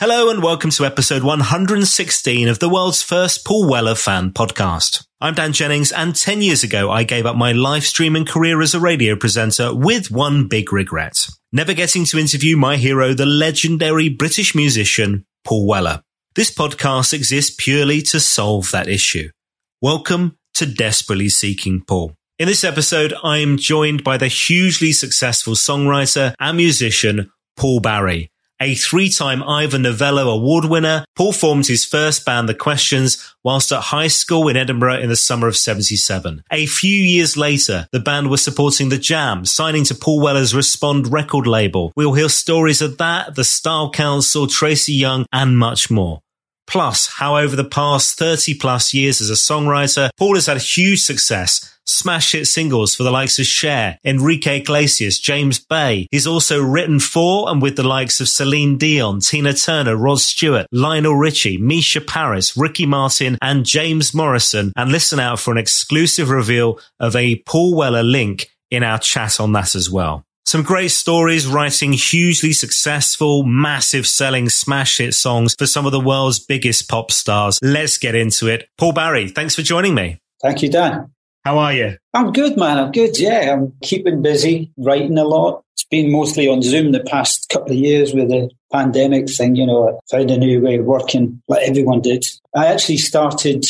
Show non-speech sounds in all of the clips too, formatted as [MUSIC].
Hello and welcome to episode 116 of the world's first Paul Weller fan podcast. I'm Dan Jennings and 10 years ago I gave up my live streaming career as a radio presenter with one big regret. Never getting to interview my hero, the legendary British musician, Paul Weller. This podcast exists purely to solve that issue. Welcome to Desperately Seeking Paul. In this episode, I am joined by the hugely successful songwriter and musician, Paul Barry. A three-time Ivor Novello Award winner, Paul formed his first band, The Questions, whilst at high school in Edinburgh in the summer of 77. A few years later, the band was supporting The Jam, signing to Paul Weller's Respond record label. We'll hear stories of that, the Style Council, Tracie Young, and much more. Plus, how over the past 30 plus years as a songwriter, Paul has had huge success, smash hit singles for the likes of Cher, Enrique Iglesias, James Bay. He's also written for and with the likes of Celine Dion, Tina Turner, Rod Stewart, Lionel Richie, Misha Paris, Ricky Martin, and James Morrison. And listen out for an exclusive reveal of a Paul Weller link in our chat on that as well. Some great stories writing hugely successful, massive selling smash hit songs for some of the world's biggest pop stars. Let's get into it. Paul Barry, thanks for joining me. Thank you, Dan. How are you? I'm good, man. I'm good. Yeah, I'm keeping busy, writing a lot. It's been mostly on Zoom the past couple of years with the pandemic thing. You know, I found a new way of working, like everyone did. I actually started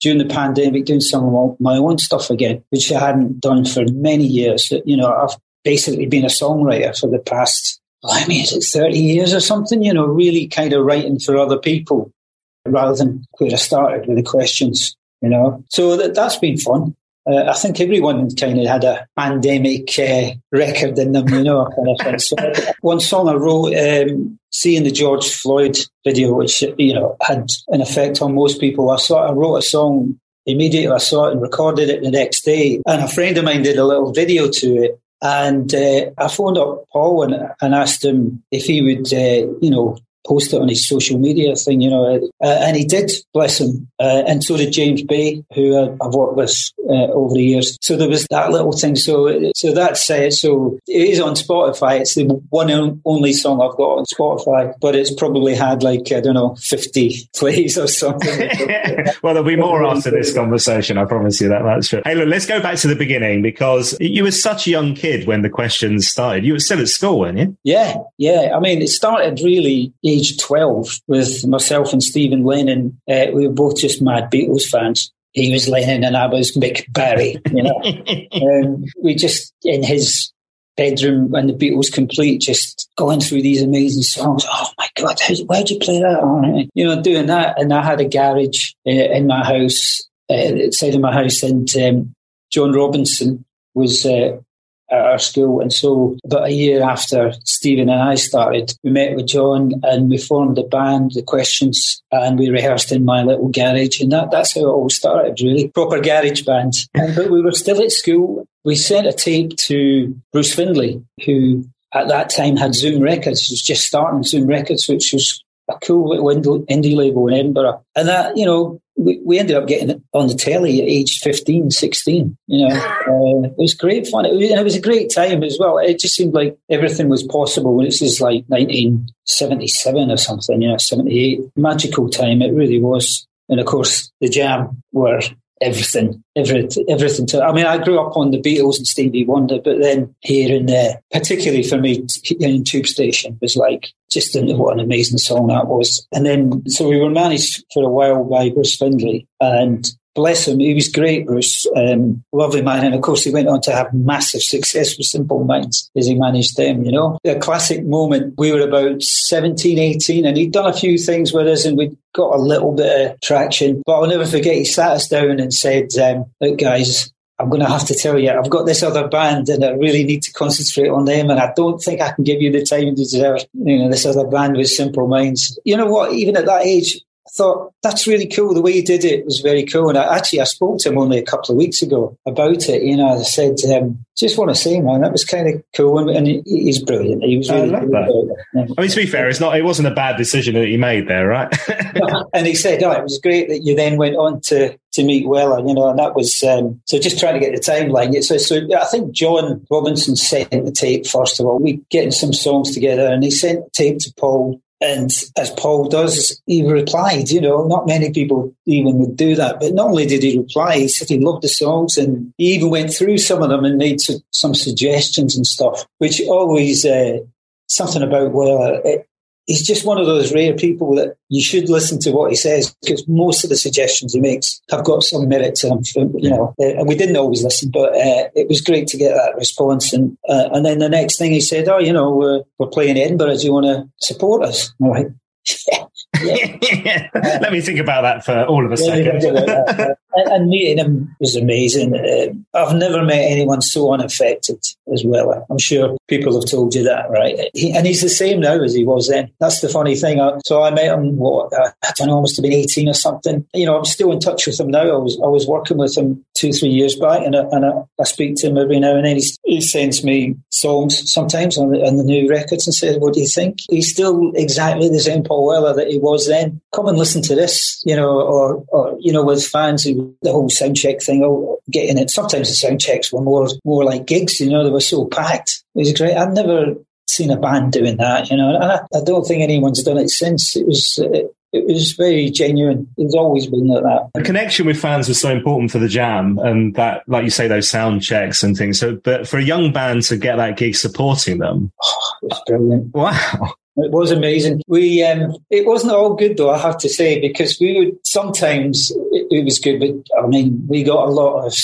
during the pandemic doing some of my own stuff again, which I hadn't done for many years. You know, I've basically been a songwriter for the past, I mean, is it 30 years or something? You know, really kind of writing for other people rather than where I started with the questions, you know. So that, that's been fun. Uh, I think everyone kind of had a pandemic uh, record in them, you know, kind of thing. So [LAUGHS] one song I wrote, um, seeing the George Floyd video, which, you know, had an effect on most people. I saw, I wrote a song immediately. I saw it and recorded it the next day. And a friend of mine did a little video to it. And uh, I phoned up Paul and, and asked him if he would, uh, you know, post it on his social media thing, you know, uh, and he did, bless him. Uh, and so did James Bay, who I've worked with uh, over the years. So there was that little thing. So, so that's it. So it is on Spotify. It's the one and only song I've got on Spotify, but it's probably had like, I don't know, 50 [LAUGHS] plays or something. [LAUGHS] well, there'll be more after this conversation. I promise you that much. Hey, look, let's go back to the beginning because you were such a young kid when the questions started. You were still at school, weren't you? Yeah. Yeah. I mean, it started really age 12 with myself and Stephen Lennon. Uh, we were both just mad Beatles fans. He was Lennon and I was Mick Barry, you know. [LAUGHS] um, we just, in his bedroom when the Beatles complete, just going through these amazing songs. Oh my God, how, where'd you play that? Oh, you know, doing that. And I had a garage uh, in my house, uh, outside of my house, and um, John Robinson was uh, at our school. And so about a year after Stephen and I started, we met with John and we formed a band, The Questions, and we rehearsed in my little garage. And that, that's how it all started, really. Proper garage band. And, but we were still at school. We sent a tape to Bruce Findlay, who at that time had Zoom Records. Was just starting Zoom Records, which was a cool little indie label in Edinburgh. And that, you know, we, we ended up getting it on the telly at age 15, 16. You know, [LAUGHS] uh, it was great fun. It was, it was, a great time as well. It just seemed like everything was possible. When this is like 1977 or something, you know, 78. Magical time. It really was. And of course, the Jam were everything, everything, everything. To, I mean, I grew up on the Beatles and Stevie Wonder, but then here and there, particularly for me in Tube Station, was like just what an amazing song that was. And then, so we were managed for a while by Bruce Findlay, and bless him, he was great, Bruce. Um, lovely man. And of course, he went on to have massive success with Simple Minds as he managed them, you know. A classic moment, we were about 17, 18, and he'd done a few things with us and we'd got a little bit of traction. But I'll never forget, he sat us down and said, um, Look, guys, I'm going to have to tell you, I've got this other band and I really need to concentrate on them. And I don't think I can give you the time you deserve. You know, this other band with Simple Minds. You know what? Even at that age, I thought that's really cool. The way he did it was very cool. And I, actually, I spoke to him only a couple of weeks ago about it. You know, I said, to um, just want to say, man, that was kind of cool. And, and he, he's brilliant. He was really I I mean, to be fair, it's not. It wasn't a bad decision that he made there, right? [LAUGHS] and he said, "Oh, it was great that you then went on to to meet Weller, you know." And that was um, so. Just trying to get the timeline. So, so I think John Robinson sent the tape first of all. We getting some songs together, and he sent the tape to Paul and as Paul does, he replied, you know, not many people even would do that. But not only did he reply, he said he loved the songs and he even went through some of them and made some suggestions and stuff, which always, uh, something about, well, it, he's just one of those rare people that you should listen to what he says because most of the suggestions he makes have got some merit to them. You know, uh, and we didn't always listen, but uh, it was great to get that response. And uh, and then the next thing he said, "Oh, you know, we're, we're playing Edinburgh. Do you want to support us?" I'm like, [LAUGHS] yeah. yeah. [LAUGHS] Let me think about that for all of a second. [LAUGHS] and, meeting him was amazing. Uh, I've never met anyone so unaffected as well. I'm sure people have told you that, right? He, and he's the same now as he was then. That's the funny thing. I, so I met him, what, uh, I don't know, almost have been 18 or something. You know, I'm still in touch with him now. I was I was working with him two, three years back, and I, and I, I speak to him every now and then. He, he sends me songs sometimes on the, on the new records and says, What do you think? He's still exactly the same Paul Weller that he was then. Come and listen to this, you know, or, or you know, with fans who the whole sound check thing, oh, getting it. Sometimes the sound checks were more more like gigs, you know, they were so packed. It was great. I've never seen a band doing that, you know, and I, I don't think anyone's done it since. It was. It was very genuine. It's always been like that. The connection with fans was so important for the jam, and that, like you say, those sound checks and things. So, but for a young band to get that gig supporting them, [SIGHS] oh, it was brilliant. Wow. It was amazing. We um, it wasn't all good though, I have to say, because we would sometimes it, it was good, but I mean, we got a lot of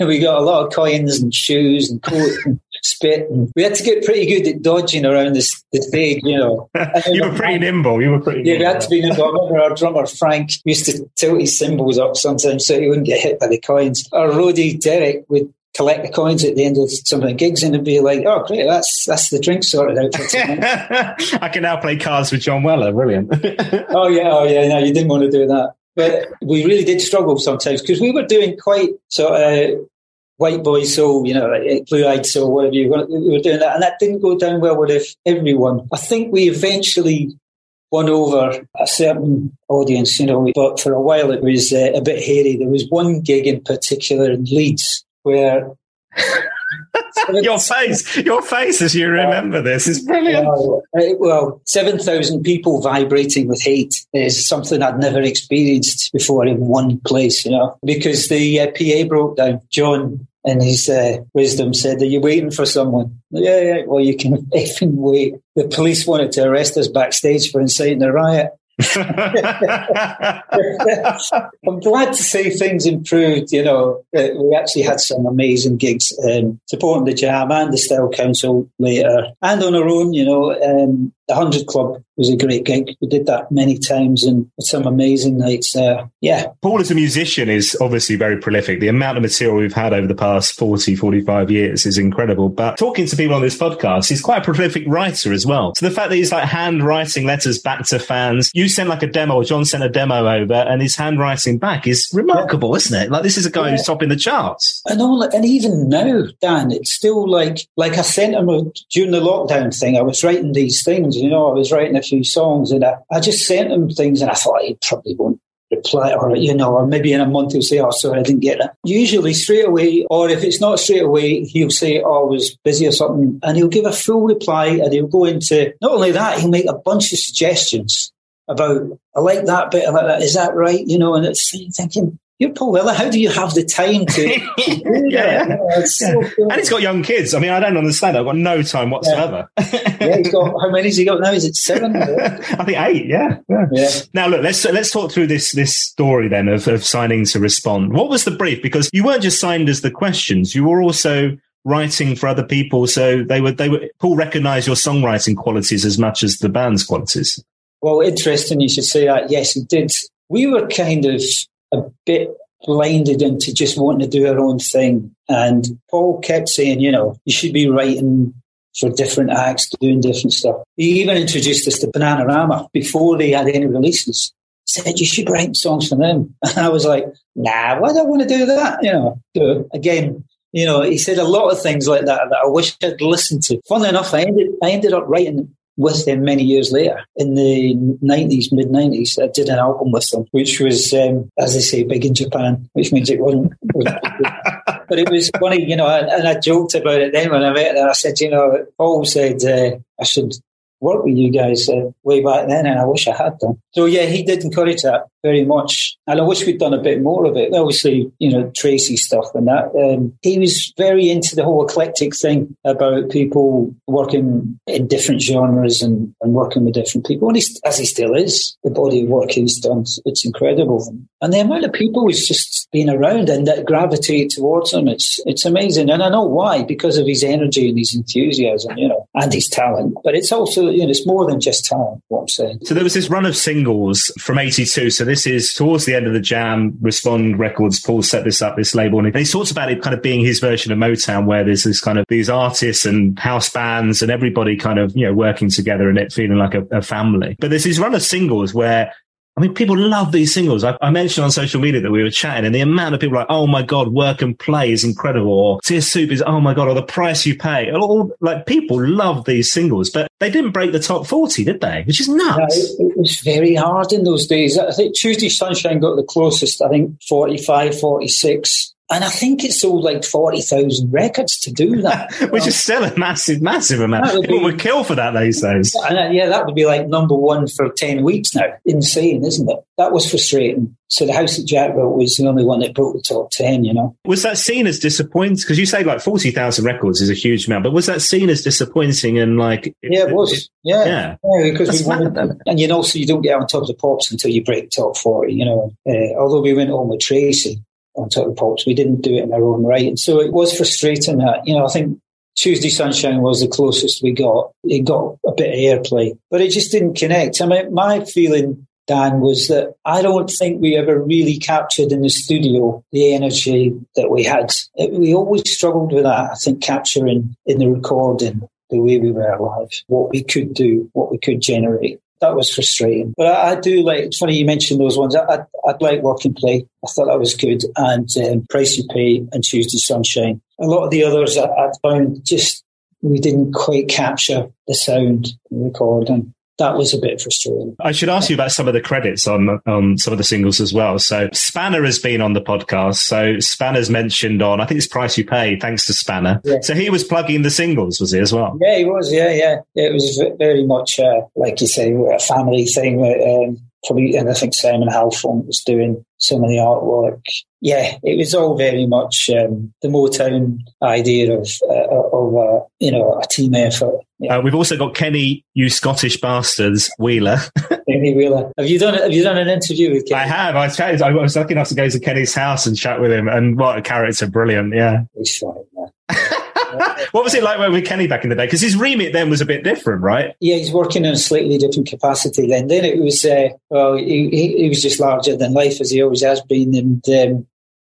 [LAUGHS] we got a lot of coins and shoes and coats and spit, we had to get pretty good at dodging around the, the stage, you know. [LAUGHS] you were pretty nimble. You were pretty. Yeah, nimble. we had to be nimble. I remember our drummer Frank used to tilt his cymbals up sometimes so he wouldn't get hit by the coins. Our roadie Derek would collect the coins at the end of some of the gigs and it'd be like, oh, great, that's that's the drink sorted out for tonight. [LAUGHS] I can now play cards with John Weller. Brilliant. [LAUGHS] oh, yeah, oh, yeah, no, you didn't want to do that. But we really did struggle sometimes because we were doing quite sort of white boy soul, you know, like blue eyed soul, whatever you want. We were doing that. And that didn't go down well with everyone. I think we eventually won over a certain audience, you know, but for a while it was uh, a bit hairy. There was one gig in particular in Leeds where your face, your face as you remember this is brilliant. Uh, well, 7,000 people vibrating with hate is something I'd never experienced before in one place, you know, because the uh, PA broke down. John, in his uh, wisdom, said, Are you waiting for someone? Yeah, yeah, well, you can [LAUGHS] effing wait. The police wanted to arrest us backstage for inciting a riot. [LAUGHS] I'm glad to say things improved. You know, uh, we actually had some amazing gigs um, supporting the Jam and the Style Council later, and on our own. You know, um, the Hundred Club was a great gig. We did that many times and some amazing nights there. Yeah. Paul, as a musician, is obviously very prolific. The amount of material we've had over the past 40, 45 years is incredible. But talking to people on this podcast, he's quite a prolific writer as well. So the fact that he's like handwriting letters back to fans, you sent like a demo, or John sent a demo over, and his handwriting back is remarkable, yeah. isn't it? Like this is a guy yeah. who's topping the charts. And all, and even now, Dan, it's still like like I sent him a, during the lockdown thing. I was writing these things, you know, I was writing a few songs, and I, I just sent him things, and I thought he probably won't reply or you know or maybe in a month he'll say oh sorry I didn't get it usually straight away or if it's not straight away he'll say oh I was busy or something and he'll give a full reply and he'll go into not only that he'll make a bunch of suggestions about I like that bit I like that is that right? You know and it's thinking you're Paul Weller. How do you have the time to? [LAUGHS] yeah, yeah. yeah. So and he's got young kids. I mean, I don't understand. I've got no time whatsoever. Yeah, he's got how many has he got now? Is it seven? [LAUGHS] I think eight. Yeah. yeah. yeah. Now look, let's let's talk through this this story then of, of signing to respond. What was the brief? Because you weren't just signed as the questions. You were also writing for other people. So they were they were Paul recognised your songwriting qualities as much as the band's qualities. Well, interesting you should say that. Yes, he did. We were kind of a bit blinded into just wanting to do our own thing. And Paul kept saying, you know, you should be writing for different acts, doing different stuff. He even introduced us to Bananarama before they had any releases. Said you should write songs for them. [LAUGHS] And I was like, nah, why do I want to do that? You know, so again, you know, he said a lot of things like that that I wish I'd listened to. Funnily enough, I ended I ended up writing with them many years later in the 90s, mid 90s. I did an album with them, which was, um, as they say, big in Japan, which means it wasn't. [LAUGHS] but it was funny, you know, and, I joked about it then when I met them. I said, you know, Paul said uh, I should work with you guys uh, way back then, and I wish I had done. So yeah, he did encourage that very much, and I wish we'd done a bit more of it. Obviously, you know Tracie stuff and that. Um, he was very into the whole eclectic thing about people working in different genres and, and working with different people, and he, as he still is. The body of work he's done, it's incredible, and the amount of people he's just been around and that gravitate towards him, it's it's amazing, and I know why because of his energy and his enthusiasm, you know, and his talent. But it's also you know, it's more than just talent, what I'm saying. So there was this run of singles from 82. So this is towards the end of the jam, Respond Records. Paul set this up, this label. And he talks about it kind of being his version of Motown, where there's this kind of these artists and house bands and everybody kind of, you know, working together and it feeling like a, a family. But there's this run of singles where mean, people love these singles. I, I, mentioned on social media that we were chatting, and the amount of people like, "Oh my god, work and play is incredible," or "Tear Soup is oh my god," or "The Price You Pay." All, like people love these singles, but they didn't break the top forty, did they? Which is nuts. It, was very hard in those days. I think Tuesday Sunshine got the closest. I think 45, 46. And I think it sold like 40,000 records to do that. [LAUGHS] Which is still a massive, massive amount. Would People be, would kill for that these days. [LAUGHS] Uh, yeah, that would be like number one for 10 weeks now. Insane, isn't it? That was frustrating. So the house that Jack built was the only one that broke the top 10, you know. Was that seen as disappointing? Because you say like 40,000 records is a huge amount, but was that seen as disappointing and like. Yeah, it was. It, yeah. Yeah. yeah because That's we wanted, and you know, so you don't get on top of the pops until you break top 40, you know. Uh, although we went on with Tracie, on top of pops. We didn't do it in our own right. And so it was frustrating that, you know, I think Tuesday Sunshine was the closest we got. It got a bit of airplay, but it just didn't connect. I mean, my feeling, Dan, was that I don't think we ever really captured in the studio the energy that we had. It, we always struggled with that, I think, capturing in the recording the way we were alive, what we could do, what we could generate that was frustrating. But I, I, do like, it's funny you mentioned those ones. I, I, would like Work and Play. I thought that was good. And um, Price You Pay and Tuesday Sunshine. A lot of the others I, I found just, we didn't quite capture the sound recording that was a bit frustrating. I should ask you about some of the credits on on some of the singles as well. So Spanner has been on the podcast. So Spanner's mentioned on I think it's Price You Pay, thanks to Spanner. Yeah. So he was plugging the singles, was he as well? Yeah, he was. Yeah, yeah. It was very much uh, like you say, a family thing. Um, probably, and I think Simon Halfon was doing some of the artwork. Yeah, it was all very much um, the Motown idea of uh, of uh, you know a team effort. Yeah. Uh, we've also got Kenny, you Scottish bastards, Wheeler. [LAUGHS] Kenny Wheeler. Have you done Have you done an interview with Kenny? I have. I chatted. I was lucky enough to go to Kenny's house and chat with him, and what a character! Brilliant. Yeah. He's fine, man. [LAUGHS] [LAUGHS] what was it like working with Kenny back in the day? Because his remit then was a bit different, right? Yeah, he's working in a slightly different capacity then. Then it was, uh, well, he, he, was just larger than life as he always has been. And, um,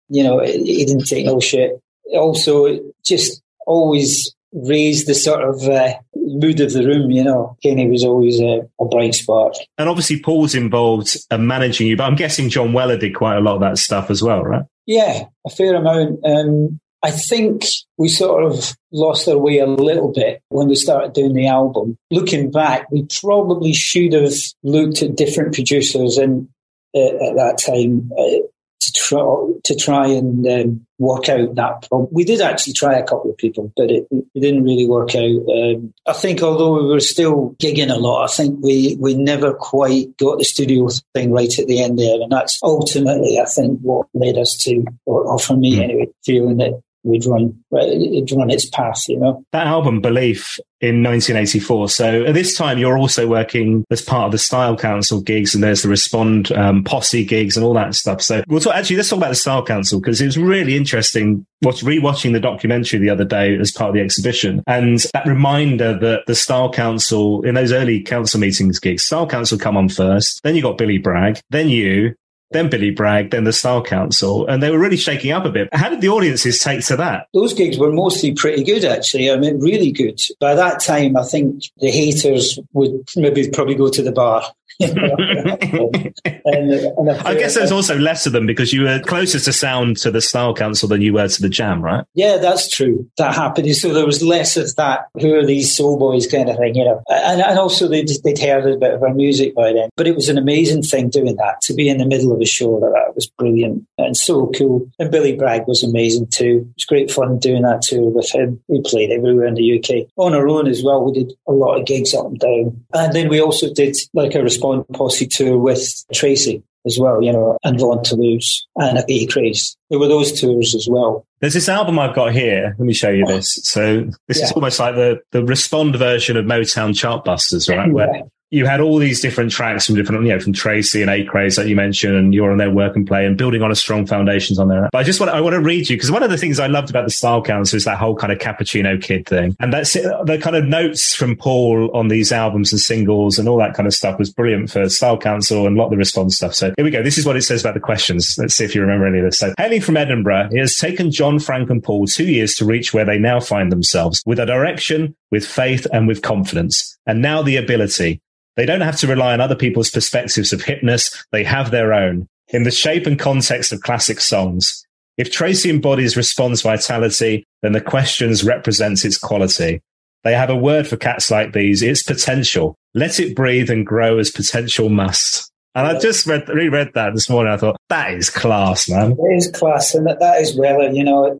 you know, he didn't take no shit. Also, just always raised the sort of uh, mood of the room, you know. Kenny was always a, a bright spot. And obviously, Paul's involved in managing you, but I'm guessing John Weller did quite a lot of that stuff as well, right? Yeah, a fair amount. Um, I think we sort of lost our way a little bit when we started doing the album. Looking back, we probably should have looked at different producers and uh, at that time. Uh, to try to try and um, work out that problem. We did actually try a couple of people, but it, it didn't really work out. Um, I think although we were still gigging a lot, I think we we never quite got the studio thing right at the end there, and that's ultimately I think what led us to, or, or for me hmm. anyway, feeling that we'd run it'd run its path, you know. That album, Belief, in 1984. So at this time, you're also working as part of the Style Council gigs, and there's the Respond um, posse gigs and all that stuff. So we'll talk. Actually, let's talk about the Style Council because it was really interesting. Watch rewatching the documentary the other day as part of the exhibition, and that reminder that the Style Council in those early council meetings gigs, Style Council come on first, then you got Billy Bragg, then you, then Billy Bragg, then the Style Council, and they were really shaking up a bit. How did the audiences take to that? Those gigs were mostly pretty good, actually. I mean, really good. By that time, I think the haters would maybe probably go to the bar and, and I guess there's also less of them because you were closer to sound to the Style Council than you were to the Jam, right? Yeah, that's true. That happened. So there was less of that. Who are these soul boys kind of thing, you know? And, and also they'd, they'd heard a bit of our music by then. But it was an amazing thing doing that to be in the middle of a show like that was brilliant and so cool. And Billy Bragg was amazing too. It was great fun doing that tour with him. We played everywhere in the UK on our own as well. We did a lot of gigs up and down, and then we also did like a response on Posse tour with Tracie as well, you know, and Vaughn Toulouse and A Craze. There were those tours as well. There's this album I've got here. Let me show you this. So this yeah. is almost like the, the respond version of Motown Chartbusters, right? Where you had all these different tracks from different, you know, from Tracie and A Craze that you mentioned, and you're on their work and play and building on a strong foundations on there. But I just want, I want to read you because one of the things I loved about the Style Council is that whole kind of cappuccino kid thing. And that's the kind of notes from Paul on these albums and singles and all that kind of stuff was brilliant for Style Council and a lot of the response stuff. So here we go. This is what it says about the questions. Let's see if you remember any of this. So hailing from Edinburgh, it has taken John, Frank and Paul two years to reach where they now find themselves with a direction, with faith and with confidence. And now the ability they don't have to rely on other people's perspectives of hipness. They have their own in the shape and context of classic songs. If Tracie embodies response vitality, then the questions represents its quality. They have a word for cats like these. It's potential. Let it breathe and grow as potential must. And I just read, reread that this morning. I thought that is class, man. It is class, and that, that is well, you know,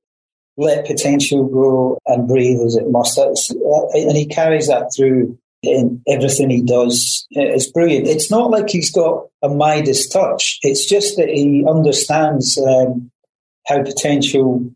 let potential grow and breathe as it must. That's, and he carries that through in everything he does is brilliant. It's not like he's got a Midas touch. It's just that he understands um, how potential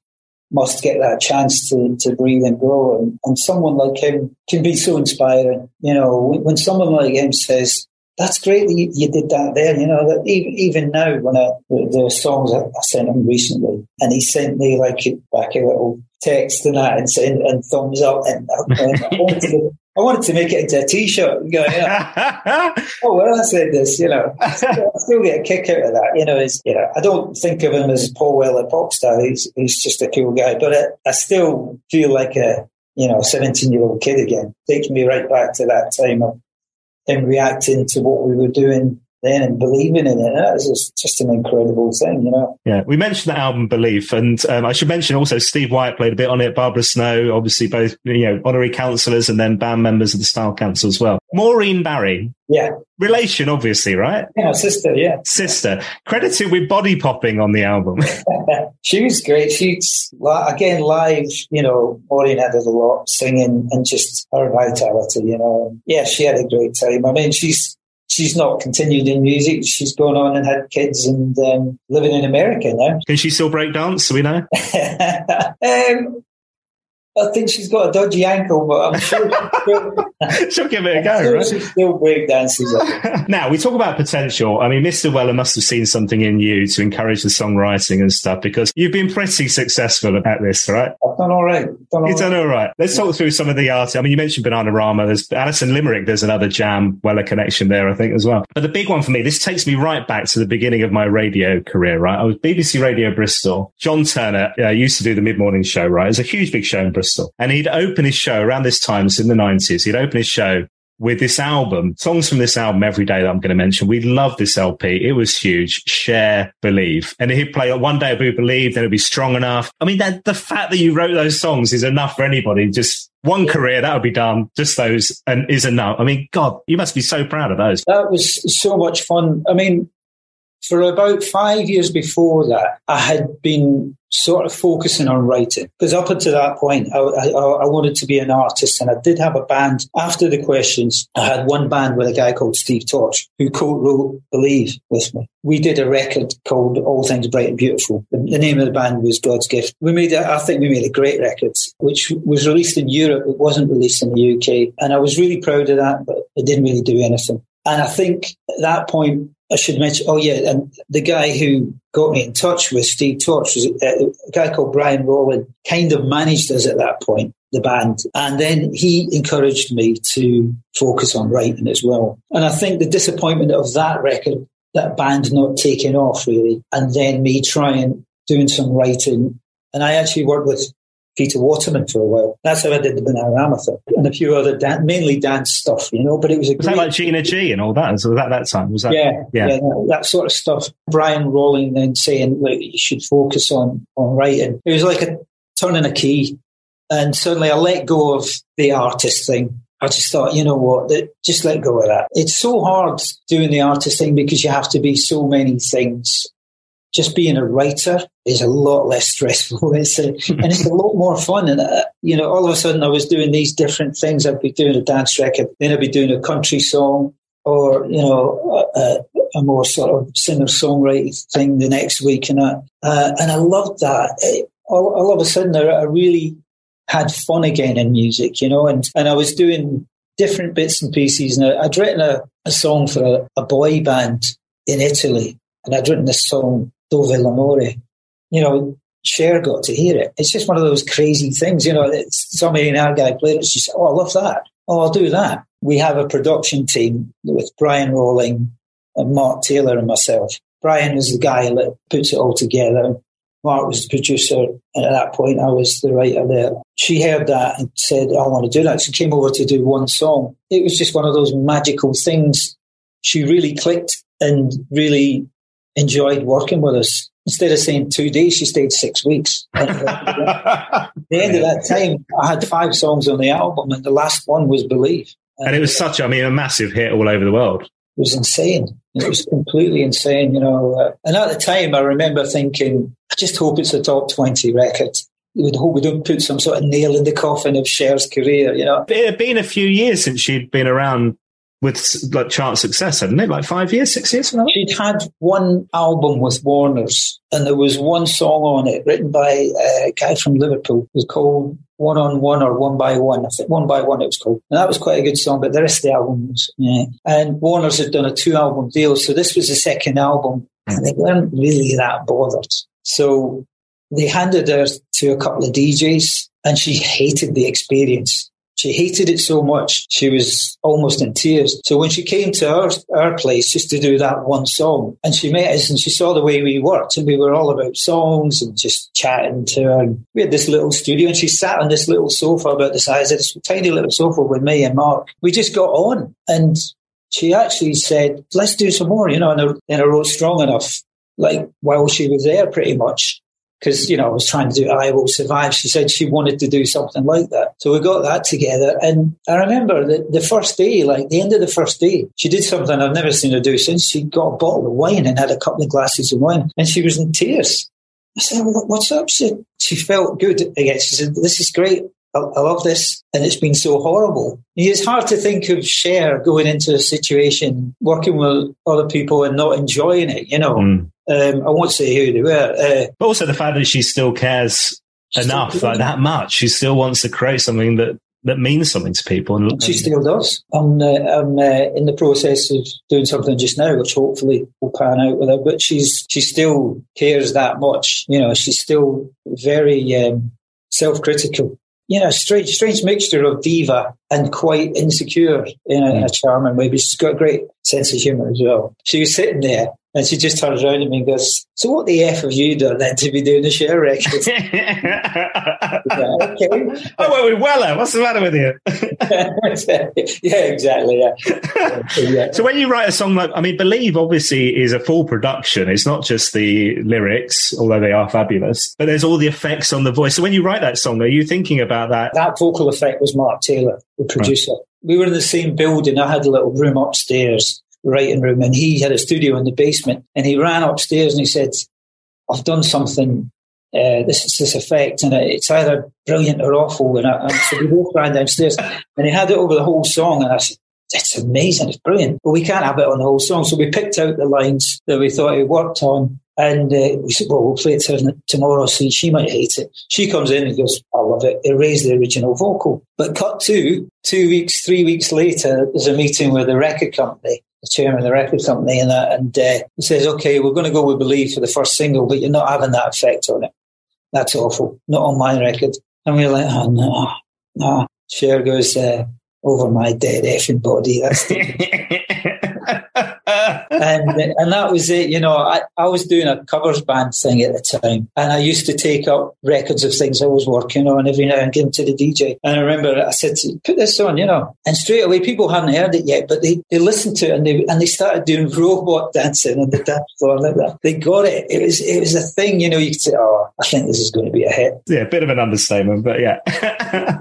must get that chance to, to breathe and grow. And, and someone like him can be so inspiring. You know, when, when someone like him says, that's great that you, you, did that there. You know, that even, even now, when I, the, songs I, I sent him recently, and he sent me like back a little text and that and, and, and thumbs up, and, and I wanted to make it into a T-shirt. And go, yeah. [LAUGHS] oh well, I said this. You know, I still, I [LAUGHS] still, get a kick out of that. You know, is you know, I don't think of him as Paul Weller pop star. He's he's just a cool guy, but I, I still feel like a you know, seventeen year old kid again. Takes me right back to that time of him reacting to what we were doing then and believing in it. That is just, just an incredible thing, you know. Yeah, we mentioned the album Belief, and um, I should mention also Steve White played a bit on it. Barbara Snow, obviously both you know honorary councillors and then band members of the Style Council as well. Maureen Barry, yeah, relation obviously, right? Yeah, sister, yeah, sister. Credited with body popping on the album. [LAUGHS] [LAUGHS] she was great. She's again live. You know, Maureen had a lot singing and just her vitality. You know, yeah, she had a great time. I mean, she's she's not continued in music. She's gone on and had kids and um, living in America now. Can she still break dance? Do we know? [LAUGHS] um, I think she's got a dodgy ankle, but I'm sure she'll, [LAUGHS] she'll give it a go, right? She still break dances. [LAUGHS] now we talk about potential. I mean, Mr. Weller must have seen something in you to encourage the songwriting and stuff because you've been pretty successful at this, right? I've done all right. Done all You've done all right. Let's talk through some of the artists. I mean, you mentioned Bananarama. There's Alison Limerick. There's another Jam Weller connection there, I think, as well. But the big one for me, this takes me right back to the beginning of my radio career, right? I was BBC Radio Bristol. John Turner uh, used to do the mid morning show, right? It was a huge, big show in Bristol. And he'd open his show around this time, it's in the 90s. He'd open his show with this album, songs from this album every day that I'm going to mention. We love this LP. It was huge. Cher, believe. And he'd play one day we believe, then it'd be strong enough. I mean, that, the fact that you wrote those songs is enough for anybody. Just one career, that would be done. Just those and is enough. I mean, God, you must be so proud of those. That was so much fun. I mean, for about five years before that, I had been sort of focusing on writing because up until that point, I, I, I, wanted to be an artist, and I did have a band. After the questions, I had one band with a guy called Steve Torch who co-wrote "Believe" with me. We did a record called "All Things Bright and Beautiful." The, the name of the band was God's Gift. We made, a, I think, we made a great record, which was released in Europe. It wasn't released in the UK, and I was really proud of that, but it didn't really do anything. And I think at that point, I should mention, oh yeah, and the guy who got me in touch with Steve Torch was a, a guy called Brian Rawling, kind of managed us at that point, the band. And then he encouraged me to focus on writing as well. And I think the disappointment of that record, that band not taking off really, and then me trying, doing some writing. And I actually worked with Peter Waterman for a while. That's how I did the Bananarama thing and a few other dan- mainly dance stuff, you know. But it was a was great- that like Gina G and all that? Was that that time? Was that? Yeah, yeah, yeah that, that, sort of stuff. Brian Rawling then saying, "Look, you should focus on on writing." It was like a turning a key, and suddenly I let go of the artist thing. I just thought, you know what, just let go of that. It's so hard doing the artist thing because you have to be so many things just being a writer is a lot less stressful. [LAUGHS] It's a, and it's a lot more fun. And, uh, you know, all of a sudden I was doing these different things. I'd be doing a dance record, then I'd be doing a country song or, you know, a, a more sort of singer songwriting thing the next week. And I, uh, and I loved that. It, all, all, of a sudden I, I really had fun again in music, you know, and, and I was doing different bits and pieces. And I'd written a, a song for a, a boy band in Italy. And I'd written this song Dov'è l'amore. You know, Cher got to hear it. It's just one of those crazy things, you know, somebody in our guy played it. She said, Oh, I love that. Oh, I'll do that. We have a production team with Brian Rawling and Mark Taylor and myself. Brian was the guy that puts it all together. Mark was the producer, and at that point, I was the writer there. She heard that and said, I want to do that. She came over to do one song. It was just one of those magical things. She really clicked and really enjoyed working with us. Instead of saying two days, she stayed six weeks. [LAUGHS] At the end of that time, I had five songs on the album, and the last one was Believe. And, and it was such, I mean, a massive hit all over the world. It was insane. It was completely insane, you know. Uh, and at the time, I remember thinking, I just hope it's a top 20 record. We would hope we don't put some sort of nail in the coffin of Cher's career, you know. It had been a few years since she'd been around with like chart success, hadn't it? Like five years, six years? She'd had one album with Warner's, and there was one song on it written by a guy from Liverpool. It was called One on One or One by One. I think One by One it was called. And that was quite a good song, but the rest of the album was, yeah. And Warner's had done a two album deal, so this was the second album, hmm. and they weren't really that bothered. So they handed her to a couple of DJs, and she hated the experience. She hated it so much, she was almost in tears. So when she came to our, our place just to do that one song, and she met us and she saw the way we worked, and we were all about songs and just chatting to her. And we had this little studio, and she sat on this little sofa about the size of this tiny little sofa with me and Mark. We just got on. And she actually said, let's do some more, you know, and I, and I wrote strong enough, like while she was there pretty much because you know I was trying to do I Will Survive. She said she wanted to do something like that, so we got that together. And I remember that the first day, like the end of the first day, she did something I've never seen her do since. She got a bottle of wine and had a couple of glasses of wine, and she was in tears. I said, "What's up?" She, she felt good again. She said, "This is great. I, I love this, and it's been so horrible." It's hard to think of Cher going into a situation working with other people and not enjoying it. You know. Mm. Um, I won't say who they were. Uh, but also the fact that she still cares enough, like that much. She still wants to create something that that means something to people. And, she still does. I'm, uh, I'm uh, in the process of doing something just now, which hopefully will pan out with her. But she's she still cares that much. You know, she's still very um, self-critical. You know, strange, strange mixture of diva and quite insecure in a, in a charming way. But she's got a great sense of humour as well. She was sitting there and she just turns around at me and goes, So what the F have you done then to be doing the Cher record? [LAUGHS] yeah, okay. Oh, I went with Weller. What's the matter with you? [LAUGHS] yeah, exactly. Yeah. [LAUGHS] yeah. So when you write a song like, I mean, Believe obviously is a full production. It's not just the lyrics, although they are fabulous, but there's all the effects on the voice. So when you write that song, are you thinking about that? That vocal effect was Mark Taylor, the producer. Right. We were in the same building. I had a little room upstairs writing room and he had a studio in the basement and he ran upstairs and he said, I've done something, uh, this is this effect and it's either brilliant or awful. And, I, and so we both ran downstairs and he had it over the whole song and I said, it's amazing, it's brilliant, but we can't have it on the whole song. So we picked out the lines that we thought it worked on and uh, we said, well, we'll play it to tomorrow, so she might hate it. She comes in and goes, I love it. Erase the original vocal. But cut to two weeks, three weeks later, there's a meeting with the record company the chairman of the record company, and that, and uh, he says, "Okay, we're going to go with Believe for the first single, but you're not having that effect on it. That's awful. Not on my record." And we are like, "Oh no, no." Cher goes, uh, "Over my dead effing body." That's [LAUGHS] [LAUGHS] and and that was it. You know, I, I was doing a covers band thing at the time, and I used to take up records of things I was working on every now and give them to the DJ. And I remember I said, "Put this on," you know, and straight away people hadn't heard it yet, but they, they listened to it and they and they started doing robot dancing on the dance floor like that. They got it. It was it was a thing. You know, you could say, "Oh, I think this is going to be a hit." Yeah, a bit of an understatement, but yeah.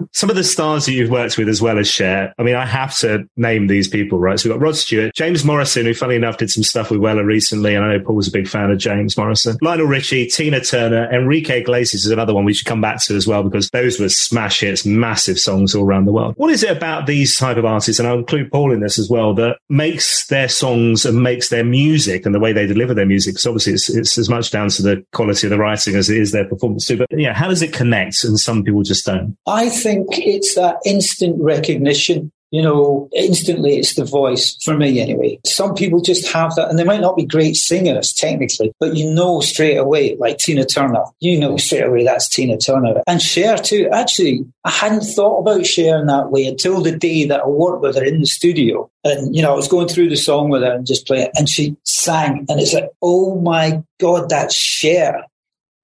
[LAUGHS] Some of the stars that you've worked with as well as Cher. I mean, I have to name these people, right? So we've got Rod Stewart, James Morrison, who, funny enough, did some stuff with Weller recently, and I know Paul was a big fan of James Morrison. Lionel Richie, Tina Turner, Enrique Iglesias is another one we should come back to as well because those were smash hits, massive songs all around the world. What is it about these type of artists, and I'll include Paul in this as well, that makes their songs and makes their music and the way they deliver their music? Because obviously it's, it's as much down to the quality of the writing as it is their performance too. But yeah, how does it connect? And some people just don't. I think it's that instant recognition you know, instantly it's the voice for me anyway. Some people just have that and they might not be great singers technically, but you know straight away, like Tina Turner, you know straight away that's Tina Turner. And Cher too. Actually, I hadn't thought about Cher in that way until the day that I worked with her in the studio. And, you know, I was going through the song with her and just playing it and she sang and it's like, oh my God, that's Cher.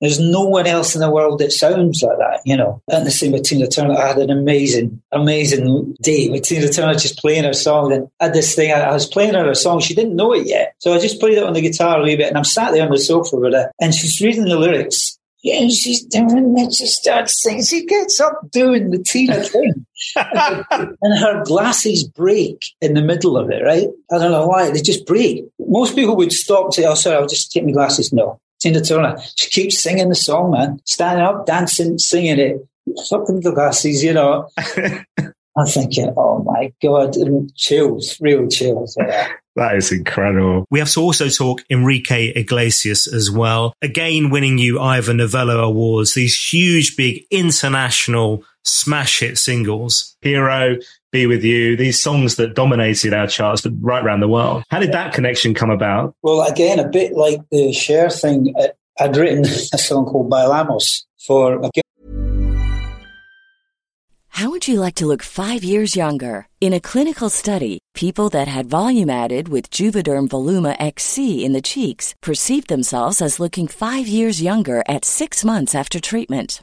There's no one else in the world that sounds like that, you know. And the same with Tina Turner. I had an amazing, amazing day with Tina Turner just playing her song. And I had this thing, I, was playing her a song. She didn't know it yet. So I just played it on the guitar a wee bit and I'm sat there on the sofa with her and she's reading the lyrics. Yeah, and she's doing it. She starts singing. She gets up doing the Tina thing. [LAUGHS] and her glasses break in the middle of it, right? I don't know why. They just break. Most people would stop and say, oh, sorry, I'll just take my glasses. No. Tina Turner. She keeps singing the song, man. Standing up, dancing, singing it. Fucking the glasses, you know. [LAUGHS] I'm thinking, oh my God, chills, real chills. Yeah. That is incredible. We have to also talk Enrique Iglesias as well. Again, winning you Ivor Novello Awards, these huge, big international smash hit singles. Hero, be With You, these songs that dominated our charts right around the world. How did that connection come about? Well, again, a bit like the Cher thing, I'd written [LAUGHS] a song called Bailamos for. a How would you like to look five years younger? In a clinical study, people that had volume added with Juvederm Voluma XC in the cheeks perceived themselves as looking five years younger at six months after treatment.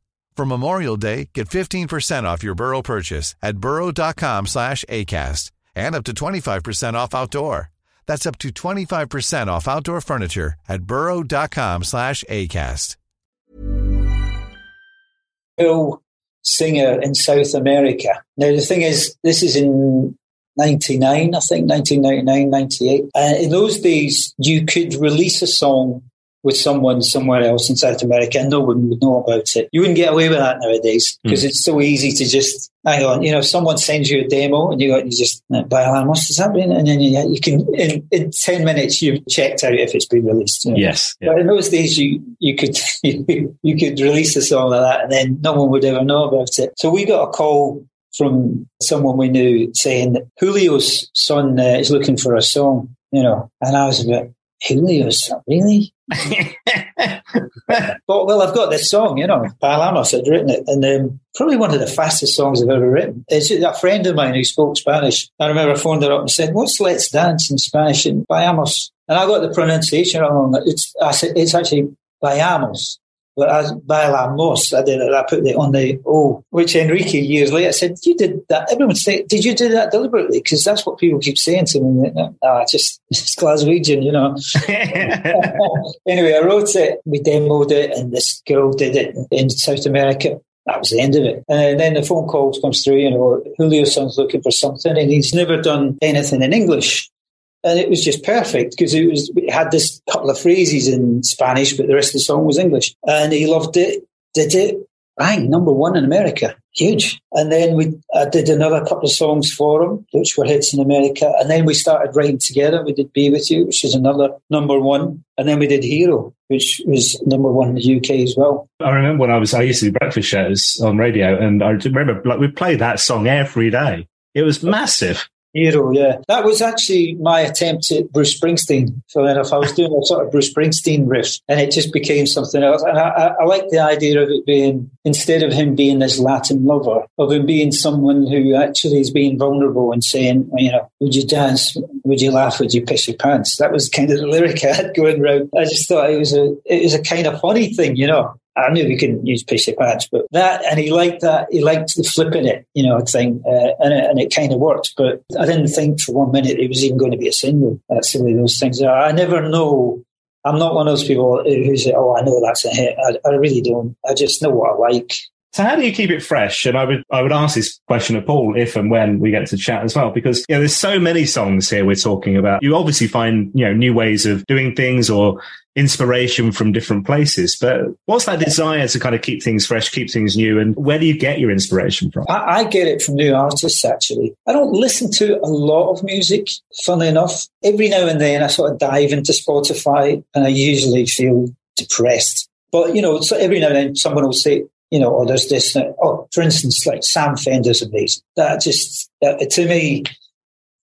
For Memorial Day, get 15% off your Burrow purchase at burrow.com slash ACAST and up to 25% off outdoor. That's up to 25% off outdoor furniture at burrow.com slash ACAST. Singer in South America. Now, the thing is, this is in 99, I think, 1999, 98. Uh, in those days, you could release a song with someone somewhere else in South America and no one would know about it. You wouldn't get away with that nowadays because mm. it's so easy to just hang on. You know, if someone sends you a demo and you got you just by what's this happening? And then you, you can in, in ten minutes you've checked out if it's been released. You know? Yes. Yeah. But in those days you you could [LAUGHS] you could release a song like that and then no one would ever know about it. So we got a call from someone we knew saying that Julio's son uh, is looking for a song, you know, and I was a bit, Julio's really? [LAUGHS] but well, I've got this song, you know, Bailamos had written it, and um, probably one of the fastest songs I've ever written. It's a friend of mine who spoke Spanish. I remember I phoned her up and said, "What's Let's Dance in Spanish?" And Bailamos, and I got the pronunciation wrong. It's I said it's actually Bailamos. But as bailamos, I did it. I put it on the oh, which Enrique years later said, "You did that." Everyone said, "Did you do that deliberately?" Because that's what people keep saying to me. No, no ah, just [LAUGHS] it's Glaswegian, you know. [LAUGHS] [LAUGHS] anyway, I wrote it. We demoed it, and this girl did it in South America. That was the end of it. And then the phone calls comes through. You know, Julio's son's looking for something, and he's never done anything in English and it was just perfect because it was it had this couple of phrases in Spanish, but the rest of the song was English, and he loved it. Did it bang number one in America, huge. And then we I did another couple of songs for him, which were hits in America, and then we started writing together. We did "Be with You," which is another number one, and then we did "Hero," which was number one in the UK as well. I remember when I was I used to do breakfast shows on radio, and I remember like we played that song every day. It was massive. Hero, yeah. That was actually my attempt at Bruce Springsteen. So then if I was doing a sort of Bruce Springsteen riff and it just became something else. And I, I, I like the idea of it being, instead of him being this Latin lover, of him being someone who actually is being vulnerable and saying, you know, would you dance? Would you laugh? Would you piss your pants? That was kind of the lyric I had going around. I just thought it was a, it was a kind of funny thing, you know. I knew we couldn't use PC pads, but that, and he liked that, he liked the flipping it, you know, thing, uh, and, it, and it kind of worked. But I didn't think for one minute it was even going to be a single. That's the way those things are. I never know. I'm not one of those people who say, oh, I know that's a hit. I, I really don't. I just know what I like. So how do you keep it fresh? And I would I would ask this question of Paul if and when we get to chat as well, because you know there's so many songs here we're talking about. You obviously find you know new ways of doing things or inspiration from different places. But what's that desire to kind of keep things fresh, keep things new, and where do you get your inspiration from? I, I get it from new artists. Actually, I don't listen to a lot of music. Funnily enough, every now and then I sort of dive into Spotify, and I usually feel depressed. But you know, so every now and then someone will say, you know, or there's this, oh, for instance, like Sam Fender's amazing. That just, uh, to me,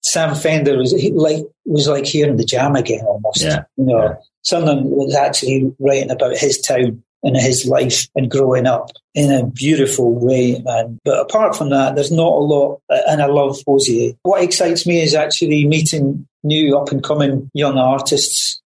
Sam Fender was like, was like hearing the jam again almost. Yeah. You know, yeah. someone was actually writing about his town and his life and growing up in a beautiful way, man. But apart from that, there's not a lot, uh, and I love Hozier. What excites me is actually meeting new up and coming young artists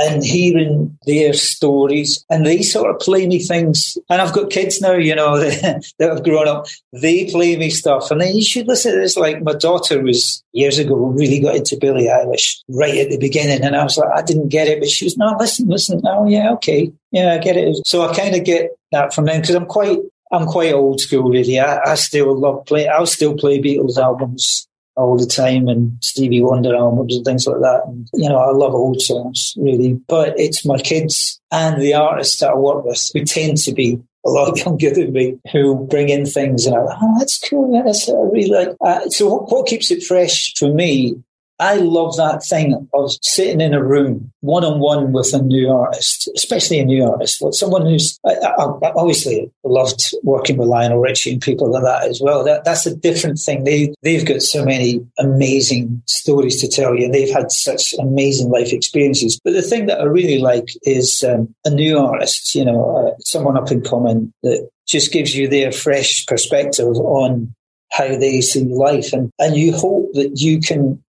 and hearing their stories. And they sort of play me things. And I've got kids now, you know, [LAUGHS] that, have grown up. They play me stuff. And then you should listen to this. Like my daughter was years ago, really got into Billie Eilish right at the beginning. And I was like, I didn't get it. But she was, no, listen, listen. Oh, yeah, okay. Yeah, I get it. So I kind of get that from them because I'm quite I'm quite old school, really. I, I still love play. I'll still play Beatles albums all the time and Stevie Wonder albums and things like that. And, you know, I love old songs really, but it's my kids and the artists that I work with who tend to be a lot [LAUGHS] younger than me who bring in things and I'm like, oh, that's cool. Yeah, that's I really like. Uh, so what, what keeps it fresh for me I love that thing of sitting in a room one on one with a new artist, especially a new artist, like someone who's I, I, I obviously loved working with Lionel Richie and people like that as well. That that's a different thing. They they've got so many amazing stories to tell you, and they've had such amazing life experiences. But the thing that I really like is um, a new artist, you know, uh, someone up and coming that just gives you their fresh perspective on how they see life. And, and you hope that you can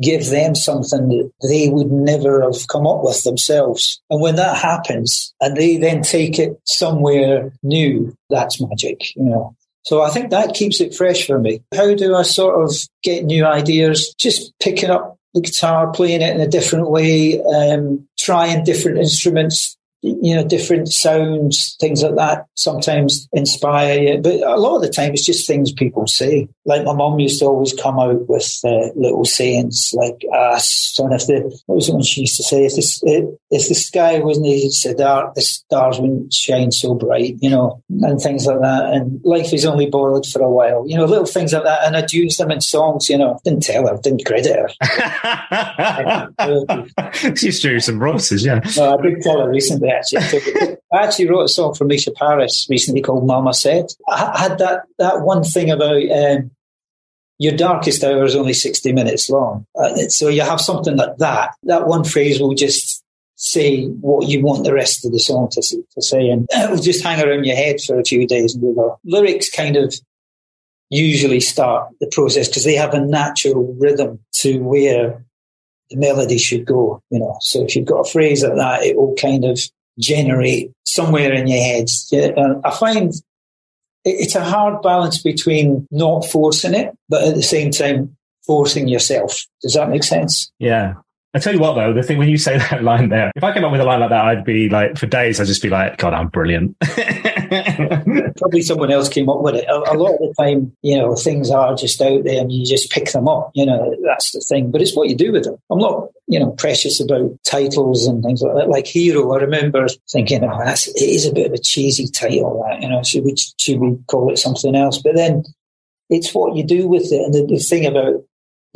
give them something that they would never have come up with themselves. And when that happens and they then take it somewhere new, that's magic, you know. So I think that keeps it fresh for me. How do I sort of get new ideas? Just picking up the guitar, playing it in a different way, um, trying different instruments, you know, different sounds, things like that sometimes inspire you. But a lot of the time, it's just things people say. Like my mom used to always come out with uh, little sayings like, ah, son, if the, what was it when she used to say, if the, if the sky wasn't so dark, the stars wouldn't shine so bright, you know, and things like that. And life is only borrowed for a while, you know, little things like that. And I'd use them in songs, you know, didn't tell her, didn't credit her. [LAUGHS] She's doing some royalties, yeah. No, I did tell her recently I actually wrote a song for Misha Paris recently called Mama Said. I had that, that one thing about um, your darkest hour is only 60 minutes long. Uh, so you have something like that. That one phrase will just say what you want the rest of the song to, to say, and it will just hang around your head for a few days. And go. Lyrics kind of usually start the process because they have a natural rhythm to where the melody should go, you know. So if you've got a phrase like that, it will kind of generate somewhere in your head. Uh, I find it's a hard balance between not forcing it, but at the same time forcing yourself. Does that make sense? Yeah. I tell you what, though, the thing when you say [LAUGHS] that line there, if I came up with a line like that, I'd be like, for days, I'd just be like, God, I'm brilliant. [LAUGHS] Probably someone else came up with it. A, a, lot of the time, you know, things are just out there and you just pick them up. You know, that's the thing. But it's what you do with them. I'm not, you know, precious about titles and things like that. Like Hero, I remember thinking, oh, that's, it is a bit of a cheesy title, that, you know, should we, should we call it something else? But then it's what you do with it. And the, the thing about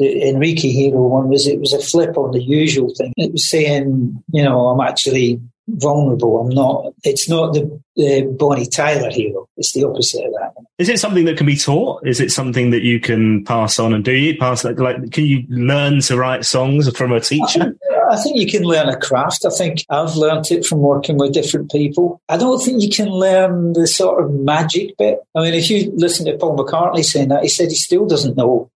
the Enrique Hero one was it was a flip on the usual thing. It was saying, you know, I'm actually vulnerable. I'm not. It's not the, the Bonnie Tyler hero. It's the opposite of that. Is it something that can be taught? Is it something that you can pass on and do you pass like, like can you learn to write songs from a teacher? I think you can learn a craft. I think I've learned it from working with different people. I don't think you can learn the sort of magic bit. I mean, if you listen to Paul McCartney saying that, he said he still doesn't know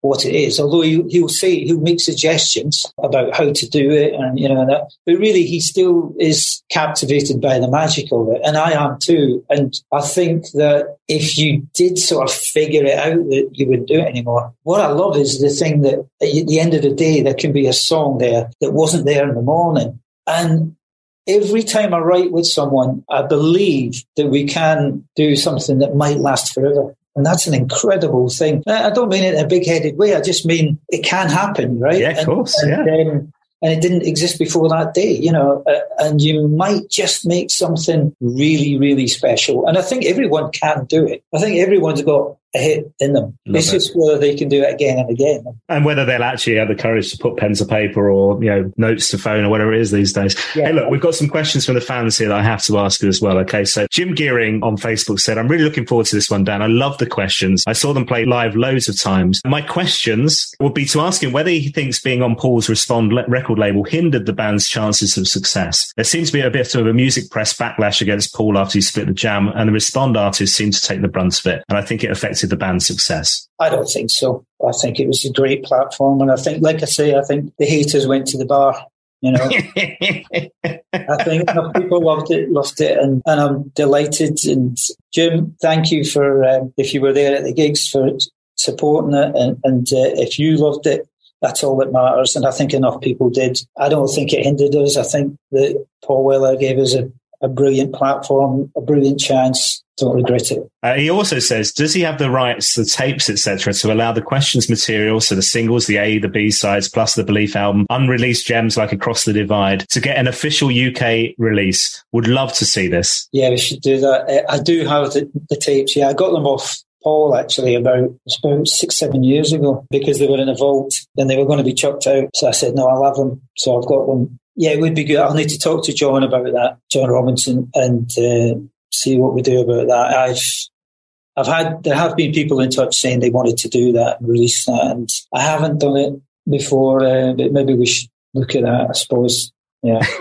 what it is. Although he, he'll say he'll make suggestions about how to do it, and you know that. But really, he still is captivated by the magic of it, and I am too. And I think that if you did sort of figure it out, that you wouldn't do it anymore. What I love is the thing that at the end of the day, there can be a song there that wasn't there in the morning, and every time I write with someone, I believe that we can do something that might last forever. And that's an incredible thing. I don't mean it in a big headed way. I just mean it can happen, right? Yeah, of course. And, yeah. And, um, and it didn't exist before that day, you know, uh, and you might just make something really, really special. And I think everyone can do it. I think everyone's got a hit in them. Love it's it. just whether they can do it again and again. And whether they'll actually have the courage to put pen to paper or, you know, notes to phone or whatever it is these days. Yeah. Hey, look, we've got some questions from the fans here that I have to ask you as well. Okay. So Jim Gearing on Facebook said, I'm really looking forward to this one, Dan. I love the questions. I saw them play live loads of times. My questions would be to ask him whether he thinks being on Paul's Respond record label hindered the band's chances of success. There seems to be a bit of a music press backlash against Paul after he split the jam and the Respond artists seem to take the brunt of it. And I think it affected affected the band's success? I don't think so. I think it was a great platform. And I think, like I say, I think the haters went to the bar. You know, [LAUGHS] I think people loved it, loved it, and, and I'm delighted. And Jim, thank you for um, if you were there at the gigs for supporting it, and, and uh, if you loved it, that's all that matters. And I think enough people did. I don't think it hindered us. I think that Paul Weller gave us a, a brilliant platform, a brilliant chance don't regret it. Uh, he also says, does he have the rights, the tapes, etc., to allow the questions material, so the singles, the A, the B sides, plus the Belief album, unreleased gems like Across the Divide, to get an official UK release? Would love to see this. Yeah, we should do that. Uh, I do have the, the tapes. Yeah, I got them off Paul actually about about six, seven years ago because they were in a vault and they were going to be chucked out. So I said, no, I'll have them. So I've got one. Yeah, it would be good. I'll need to talk to John about that, John Robinson, and uh, see what we do about that. I've I've had there have been people in touch saying they wanted to do that and release that, and I haven't done it before. Uh, but maybe we should look at that. I suppose. Yeah. [LAUGHS]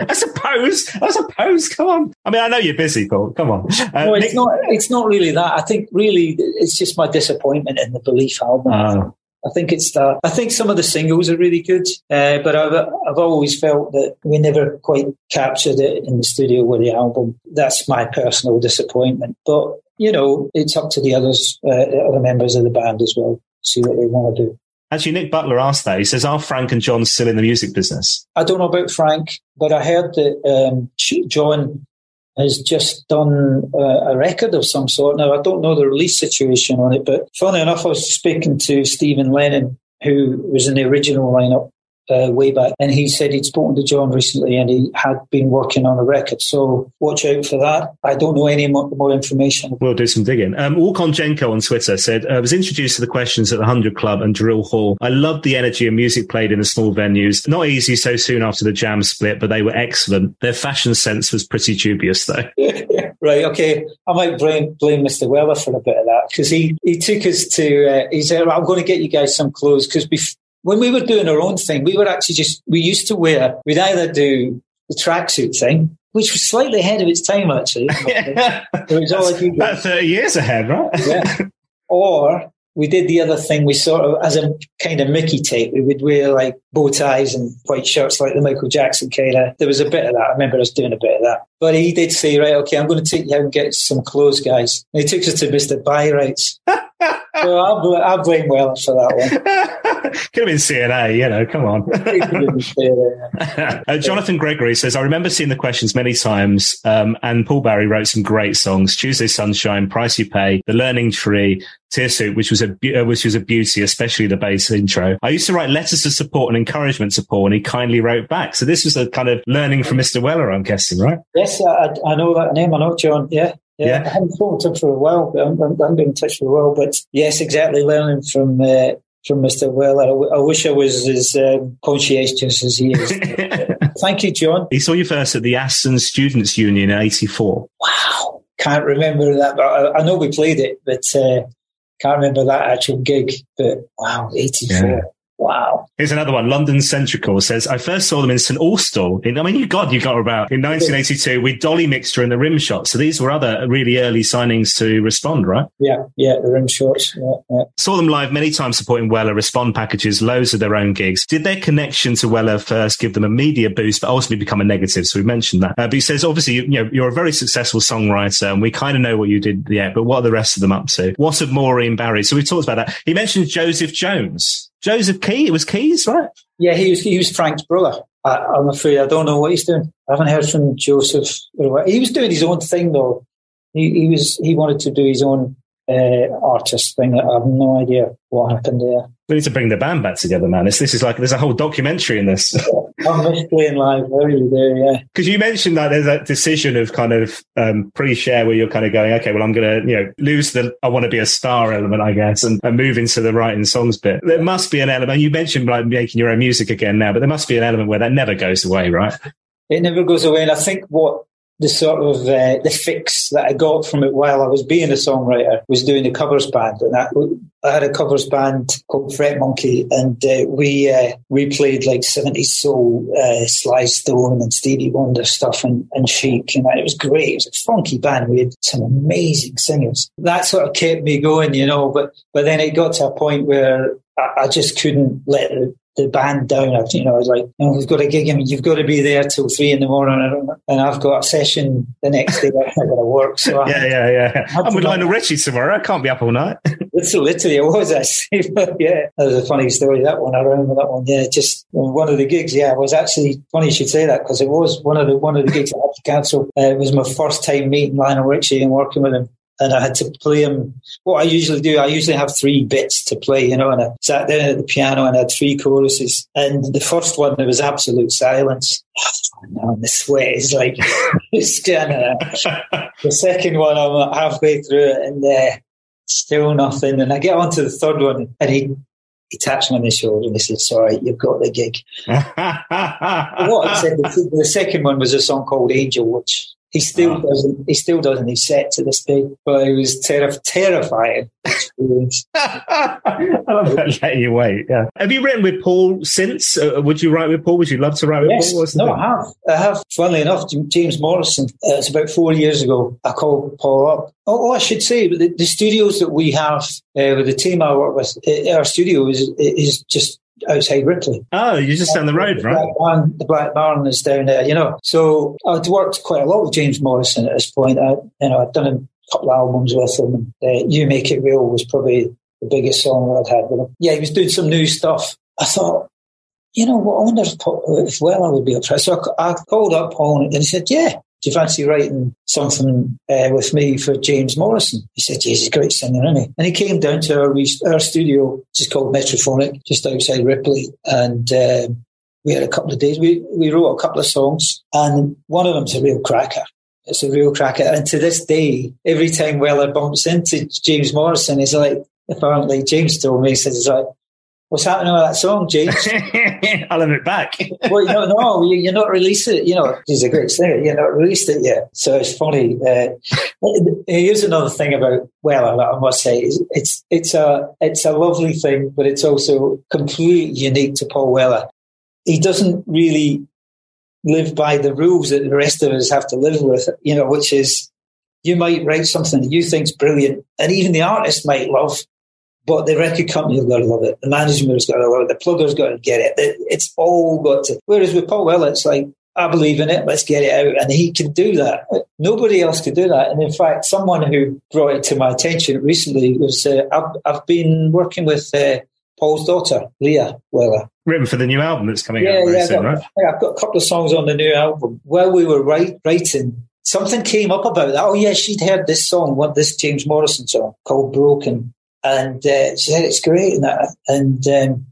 I suppose. I suppose. Come on. I mean, I know you're busy, Paul. Come on. Uh, no, it's Nick- not. It's not really that. I think really it's just my disappointment in the Belief album. Oh. I think it's that. I think some of the singles are really good, uh, but I've, I've always felt that we never quite captured it in the studio with the album. That's my personal disappointment. But you know, it's up to the others, uh, other members of the band as well, see what they want to do. Actually, Nick Butler asked that. He says, "Are Frank and John still in the music business?" I don't know about Frank, but I heard that um, John has just done uh, a record of some sort. Now, I don't know the release situation on it, but funny enough, I was speaking to Stephen Lennon, who was in the original lineup uh, way back. And he said he'd spoken to John recently and he had been working on a record. So watch out for that. I don't know any more, more information. We'll do some digging. Um, Walkon Jenko on Twitter said, I was introduced to the questions at the 100 Club and Drill Hall. I loved the energy and music played in the small venues. Not easy so soon after the jam split, but they were excellent. Their fashion sense was pretty dubious though. [LAUGHS] right. Okay. I might blame, blame Mr. Weller for a bit of that because he, he took us to, uh, he said, I'm going to get you guys some clothes because bef- when we were doing our own thing, we were actually just, we used to wear, we'd either do the tracksuit thing, which was slightly ahead of its time, actually. [LAUGHS] it was all about 30 years ahead, right? yeah. [LAUGHS] Or we did the other thing. We sort of, as a kind of Mickey tape, we would wear like bow ties and white shirts like the Michael Jackson kind of. There was a bit of that. I remember us doing a bit of that. But he did say, right, okay, I'm going to take you out and get some clothes, guys. And he took us to Mr. Byrites. [LAUGHS] so I'll, bl- I'll blame Weller for that one. [LAUGHS] Could have been C&A, you know, come on. [LAUGHS] uh, Jonathan Gregory says, I remember seeing the questions many times, um, and Paul Barry wrote some great songs Tuesday Sunshine, Price You Pay, The Learning Tree, Tear which was a uh, which was a beauty, especially the bass intro. I used to write letters of support and encouragement to Paul, and he kindly wrote back. So this was a kind of learning from Mr. Weller, I'm guessing, right? Yes, I, I know that name. I know John. Yeah, yeah, yeah. I haven't spoken to him for a while, but I haven't been in touch for a while. But yes, exactly, learning from uh, from Mr. Weller. I, I wish I was as um, conscientious as he is. [LAUGHS] Thank you, John. He saw you first at the Aston Students Union in '84. Wow, can't remember that, but I, I know we played it, but. Uh, can't remember that actual gig, but wow, 84. Yeah. Wow. Here's another one. London Centrical says, I first saw them in St. Austell. In, I mean, you God, you got about in 1982 with Dolly Mixture and the Rim Shot. So these were other really early signings to Respond, right? Yeah, yeah, the Rim Shots. Yeah, yeah. Saw them live many times supporting Weller, Respond packages, loads of their own gigs. Did their connection to Weller first give them a media boost, but ultimately become a negative? So we mentioned that. Uh, but he says, obviously, you, you know, you're a very successful songwriter and we kind of know what you did yet, but what are the rest of them up to? What of Maureen Barry? So we've talked about that. He mentioned Joseph Jones. Joseph Key. It was Keys, right? Yeah, he was. He was Frank's brother. I, am afraid I don't know what he's doing. I haven't heard from Joseph. He was doing his own thing though. He, he was. He wanted to do his own uh, artist thing. I have no idea what happened there. We need to bring the band back together, man. This, this is like there's a whole documentary in this. [LAUGHS] I miss playing live. I really do, yeah. Because you mentioned that there's that decision of kind of um, pre-share where you're kind of going, okay, well, I'm going to you know lose the I want to be a star element, I guess, and, and move into the writing songs bit. There must be an element. You mentioned like making your own music again now, but there must be an element where that never goes away, right? It never goes away, and I think what the sort of uh, the fix that I got from it while I was being a songwriter was doing the covers band, and I, I had a covers band called Fret Monkey, and uh, we uh, we played like seventies soul, uh, Sly Stone and Stevie Wonder stuff, and, and Chic, and it was great. It was a funky band. We had some amazing singers. That sort of kept me going, you know. But but then it got to a point where I, just couldn't let the band down. I, you know, I was like, oh, we've got a gig. I mean, you've got to be there till three in the morning, and I've got a session the next day. I'm not going to work. So yeah, yeah, yeah. I'm with Lionel Richie tomorrow. I can't be up all night. [LAUGHS] literally, it was actually. [LAUGHS] yeah, that was a funny story. That one, I remember that one. Yeah, just one of the gigs. Yeah, it was actually funny you should say that because it was one of the one of the gigs I had to cancel. Uh, it was my first time meeting Lionel Richie and working with him and I had to play them. What I usually do, I usually have three bits to play, you know, and I sat down at the piano and I had three choruses. And the first one, there was absolute silence. [SIGHS] Oh, and the sweat is like, [LAUGHS] it's kind of, the second one, I'm halfway through it and uh, Still nothing. And I get on to the third one and he, he taps me on the shoulder and he says, sorry, you've got the gig. [LAUGHS] what I said, the, the second one was a song called Angel, which he still oh. doesn't. He still doesn't. He's set to this day, but it was ter- terrifying. [LAUGHS] [LAUGHS] I love that. Let you wait. Yeah. Have you written with Paul since? Uh, would you write with Paul? Would you love to write with yes. Paul? no, I have. I have. Funnily enough, James Morrison. Uh, it's about four years ago. I called Paul up. Oh, oh I should say, the, the studios that we have uh, with the team I work with, uh, our studio is is just outside Ripley. Oh, you're just down the road, the right? Black Barn, the Black Barn is down there, you know. So I'd worked quite a lot with James Morrison at this point. I, you know, I'd done a couple of albums with him. And, uh, you Make It Real was probably the biggest song I'd had with him. Yeah, he was doing some new stuff. I thought, you know what, I wonder if, if Weller would be up for it. So I, I called up Paul and he said, yeah, do you fancy writing something uh, with me for James Morrison? He said, he's a great singer, isn't he? And he came down to our, our studio, which is called Metrophonic, just outside Ripley. And uh, we had a couple of days. We, we wrote a couple of songs, and one of them's a real cracker. It's a real cracker. And to this day, every time Weller bumps into James Morrison, he's like, apparently James told me, he says, he's like, What's happening with that song, James? [LAUGHS] I'll have it back. [LAUGHS] well, you know, no, you're not released it. You know, he's a great singer. You're not released it yet. So it's funny. Uh, [LAUGHS] here's another thing about Weller I must say. It's it's a it's a lovely thing, but it's also completely unique to Paul Weller. He doesn't really live by the rules that the rest of us have to live with. You know, which is you might write something that you think's brilliant, and even the artist might love, but the record company has got to love it. The management's got to love it. The plugger's got to get it. It's all got to. Whereas with Paul Weller, it's like, I believe in it. Let's get it out. And he can do that. Nobody else could do that. And in fact, someone who brought it to my attention recently was uh, I've, I've, been working with uh, Paul's daughter, Leah Weller. Written for the new album that's coming yeah, out very yeah, soon, got, right? I've got a couple of songs on the new album. While we were write, writing, something came up about that. Oh, yeah, she'd heard this song, what this James Morrison song called Broken. And uh, she said, it's great. And, that. and um,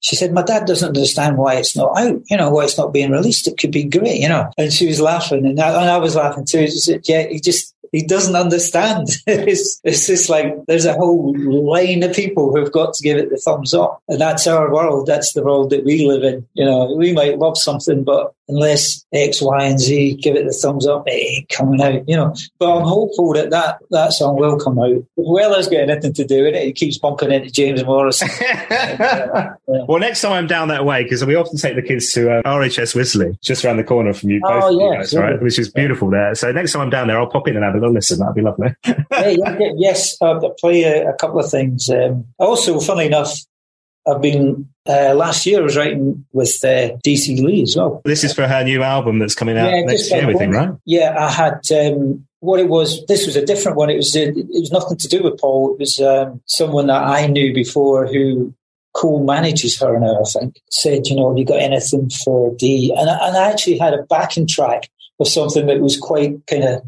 she said, my dad doesn't understand why it's not out, you know, why it's not being released. It could be great, you know. And she was laughing and I, and I was laughing too. She said, yeah, he just, he doesn't understand. [LAUGHS] it's, it's just like there's a whole line of people who've got to give it the thumbs up. And that's our world. That's the world that we live in. You know, we might love something, but unless X, Y, and Z give it the thumbs up, it ain't coming out, you know. But I'm hopeful that that, that song will come out. Weller's got anything to do with it. He keeps bumping into James Morris. [LAUGHS] yeah. Well, next time I'm down that way, because we often take the kids to uh, RHS Wisley, just around the corner from you, both oh, you yeah, guys, right? Which is beautiful there. So next time I'm down there, I'll pop in and have a little listen. That'd be lovely. yeah, yes, uh, play a, a, couple of things. Um, also, funny enough, I've been uh, last year I was writing with uh, Daisy Lee as well. This is for her new album that's coming out yeah, next year, him, right? Yeah, I had um, what it was. This was a different one. It was uh, it was nothing to do with Paul. It was um, someone that I knew before who co-manages her now. I think said, you know, have you got anything for D? And I, and I actually had a backing track of something that was quite kind of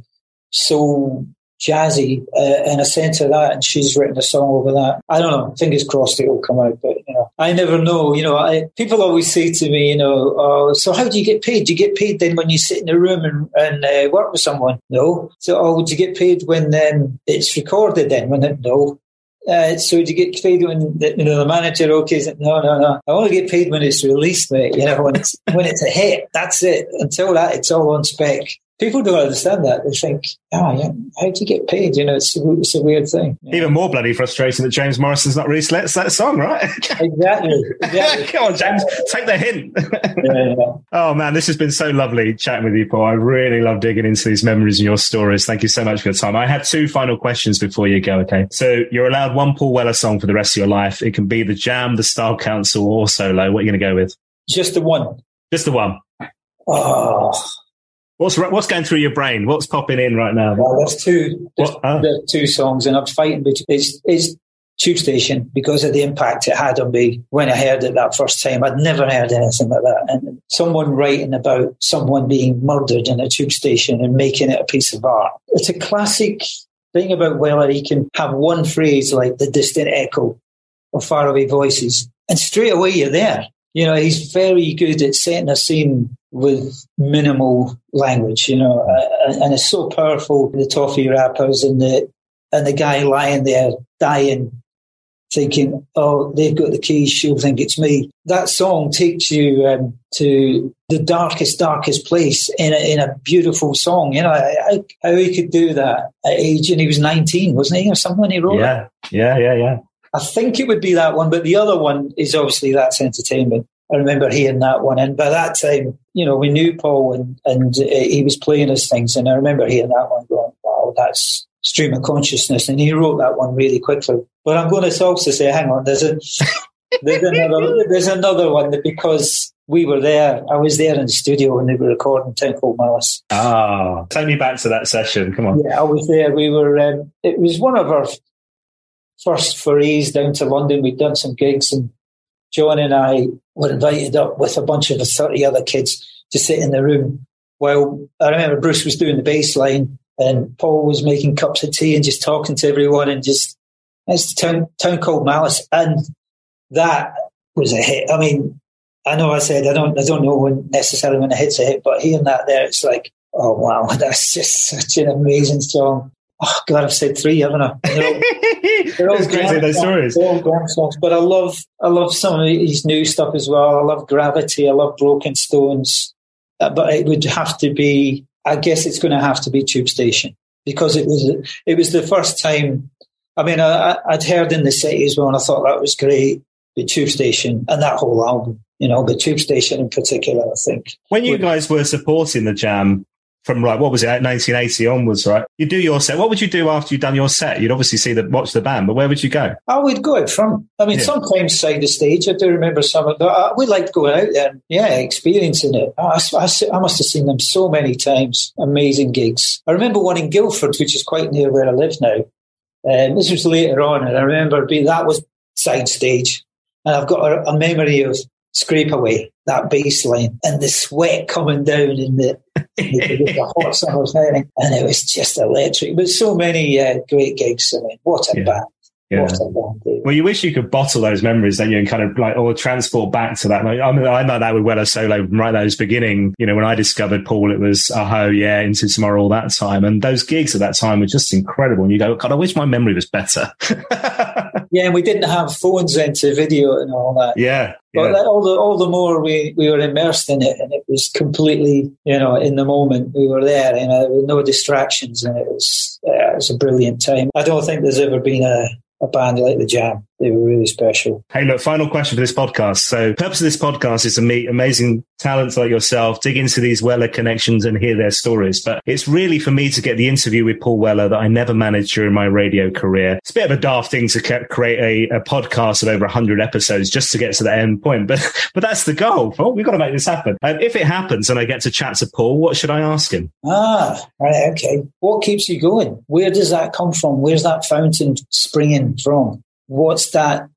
so jazzy uh, in a sense of that, and she's written a song over that. I don't know. Fingers crossed it will come out, but you know, I never know. You know, I, people always say to me, you know, oh, so how do you get paid? Do you get paid then when you sit in a room and, and uh, work with someone? No. So, oh, would you get paid when um, it's recorded? Then when it, no. Uh, so do you get paid when the, you know the manager? Okay, no, no, no. I only get paid when it's released, mate. You know, when it's when it's a hit. That's it. Until that, it's all on spec people don't understand that. They think, oh, yeah, how do you get paid? You know, it's, it's a weird thing. Even more bloody frustrating that James Morrison's not released that song, right? [LAUGHS] exactly. exactly. [LAUGHS] Come on, James, take the hint. [LAUGHS] yeah, yeah. Oh, man, this has been so lovely chatting with you, Paul. I really love digging into these memories and your stories. Thank you so much for your time. I have two final questions before you go, okay? So you're allowed one Paul Weller song for the rest of your life. It can be the Jam, the Style Council, or solo. What are you going to go with? Just the one. Just the one. Oh, What's what's going through your brain? What's popping in right now? Well, there's two there's uh, two songs, and I'm fighting between it's, it's Tube Station because of the impact it had on me when I heard it that first time. I'd never heard anything like that, and someone writing about someone being murdered in a tube station and making it a piece of art. It's a classic thing about Weller. He can have one phrase like the distant echo of faraway voices, and straight away you're there. You know, he's very good at setting a scene with minimal language, you know, and it's so powerful. The toffee wrappers and the and the guy lying there dying, thinking, "Oh, they've got the keys. She'll think it's me." That song takes you um, to the darkest, darkest place in a, in a beautiful song. You know how, how he could do that at age, and he was nineteen, wasn't he, or something when he wrote yeah. it? Yeah, yeah, yeah. I think it would be that one, but the other one is obviously that's entertainment. I remember hearing that one, and by that time, you know, we knew Paul, and and uh, he was playing us things, and I remember hearing that one, going, "Wow, that's stream of consciousness," and he wrote that one really quickly. But I'm going to also say, hang on, there's a [LAUGHS] there's another there's another one that because we were there, I was there in the studio when they were recording Called Malice. Ah, take me back to that session. Come on. Yeah, I was there. We were. Um, it was one of our first forays down to London. We'd done some gigs, and John and I were invited up with a bunch of 30 other kids to sit in the room while I remember Bruce was doing the bass line and Paul was making cups of tea and just talking to everyone and just it's the town, town called Malice and that was a hit. I mean, I know I said I don't I don't know when necessarily when a hit's a hit, but hearing that there, it's like, oh wow, [LAUGHS] that's just such an amazing song. Oh God, I've said three, haven't I? They're all, they're all [LAUGHS] It's crazy, those stories. They're all grand songs, but I love I love some of his new stuff as well. I love Gravity. I love Broken Stones, Uh, but it would have to be. I guess it's going to have to be Tube Station because it was it was the first time. I mean, I, I'd heard in the city as well, and I thought that was great. The Tube Station and that whole album, you know, the Tube Station in particular, I think. When you guys were supporting the jam from like what was it, 1980 onwards, right? You do your set. What would you do after you'd done your set? You'd obviously see the watch the band, but where would you go? I would go out front. I mean, Yeah. sometimes side the stage. I do remember some of, but I, we liked going out there, and, yeah, experiencing it. I, I, I must have seen them so many times. Amazing gigs. I remember one in Guildford, which is quite near where I live now. Um, this was later on, and I remember being that was side stage, and I've got a, a memory of Scrape Away that baseline and the sweat coming down in the, in the, the hot summer's night, and it was just electric. But so many uh, great gigs. I mean, what a Yeah. band! Yeah. What a band! David. Well, you wish you could bottle those memories, don't you, and kind of like, or transport back to that. Like, I mean, I'm like that with Weller Solo right at those beginning. You know, when I discovered Paul, it was, oh, yeah, into tomorrow all that time. And those gigs at that time were just incredible. And you go, God, I wish my memory was better. [LAUGHS] Yeah, and we didn't have phones then to video and all that. yeah. But yeah. all the all the more we, we were immersed in it, and it was completely you know in the moment. We were there, you know, there were no distractions, and it was uh, it was a brilliant time. I don't think there's ever been a, a band like the Jam. They were really special. Hey, look, final question for this podcast. So, purpose of this podcast is to meet amazing talents like yourself, dig into these Weller connections and hear their stories. But it's really for me to get the interview with Paul Weller that I never managed during my radio career. It's a bit of a daft thing to create a, a podcast of over 100 episodes just to get to the end point. But, [LAUGHS] but that's the goal. Well, we've got to make this happen. And if it happens and I get to chat to Paul, what should I ask him? Ah, right, okay. What keeps you going? Where does that come from? Where's that fountain springing from? What's that